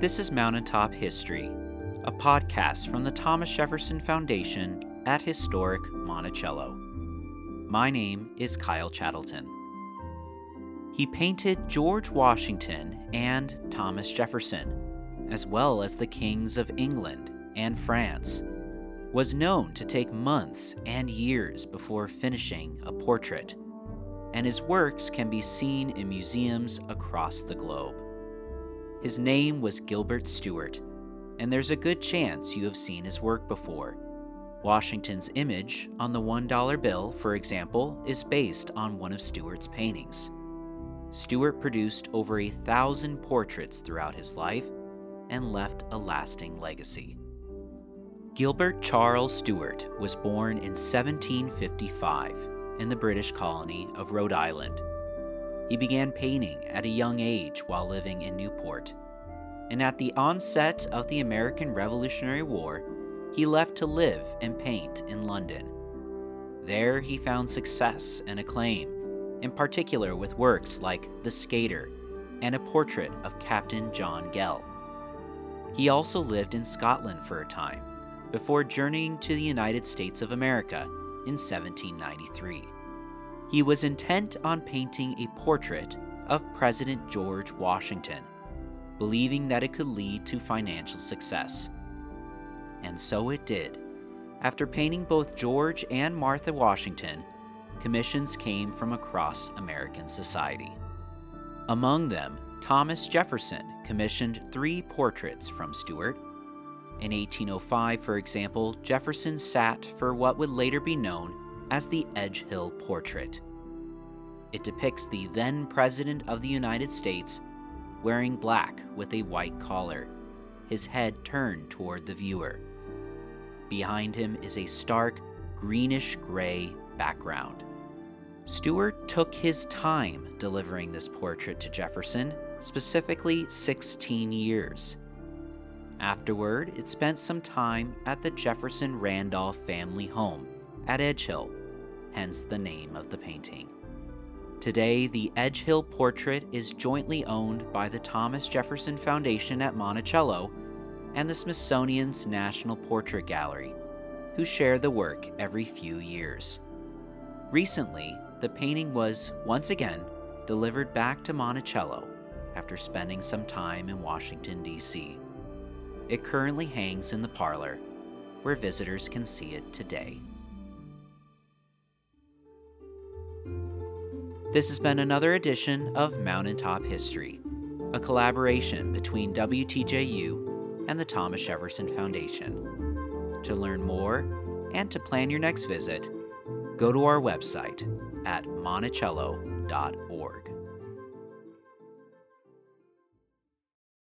This is Mountaintop History, a podcast from the Thomas Jefferson Foundation at historic Monticello. My name is Kyle Chattleton. He painted George Washington and Thomas Jefferson, as well as the kings of England and France. Was known to take months and years before finishing a portrait, and his works can be seen in museums across the globe. His name was Gilbert Stuart, and there's a good chance you have seen his work before. Washington's image on the $1 bill, for example, is based on one of Stuart's paintings. Stuart produced over a thousand portraits throughout his life and left a lasting legacy. Gilbert Charles Stuart was born in 1755 in the British colony of Rhode Island. He began painting at a young age while living in Newport. And at the onset of the American Revolutionary War, he left to live and paint in London. There he found success and acclaim, in particular with works like The Skater and a portrait of Captain John Gell. He also lived in Scotland for a time, before journeying to the United States of America in 1793 he was intent on painting a portrait of President George Washington, believing that it could lead to financial success. And so it did. After painting both George and Martha Washington, commissions came from across American society. Among them, Thomas Jefferson commissioned three portraits from Stuart. In 1805, for example, Jefferson sat for what would later be known as the Edgehill Portrait. It depicts the then President of the United States wearing black with a white collar, his head turned toward the viewer. Behind him is a stark greenish gray background. Stuart took his time delivering this portrait to Jefferson, specifically 16 years. Afterward, it spent some time at the Jefferson Randolph family home at Edgehill, hence the name of the painting. Today, the Edgehill portrait is jointly owned by the Thomas Jefferson Foundation at Monticello and the Smithsonian's National Portrait Gallery, who share the work every few years. Recently, the painting was, once again, delivered back to Monticello after spending some time in Washington, D.C. It currently hangs in the parlor, where visitors can see it today. This has been another edition of Mountaintop History, a collaboration between WTJU and the Thomas Jefferson Foundation. To learn more and to plan your next visit, go to our website at monticello.org.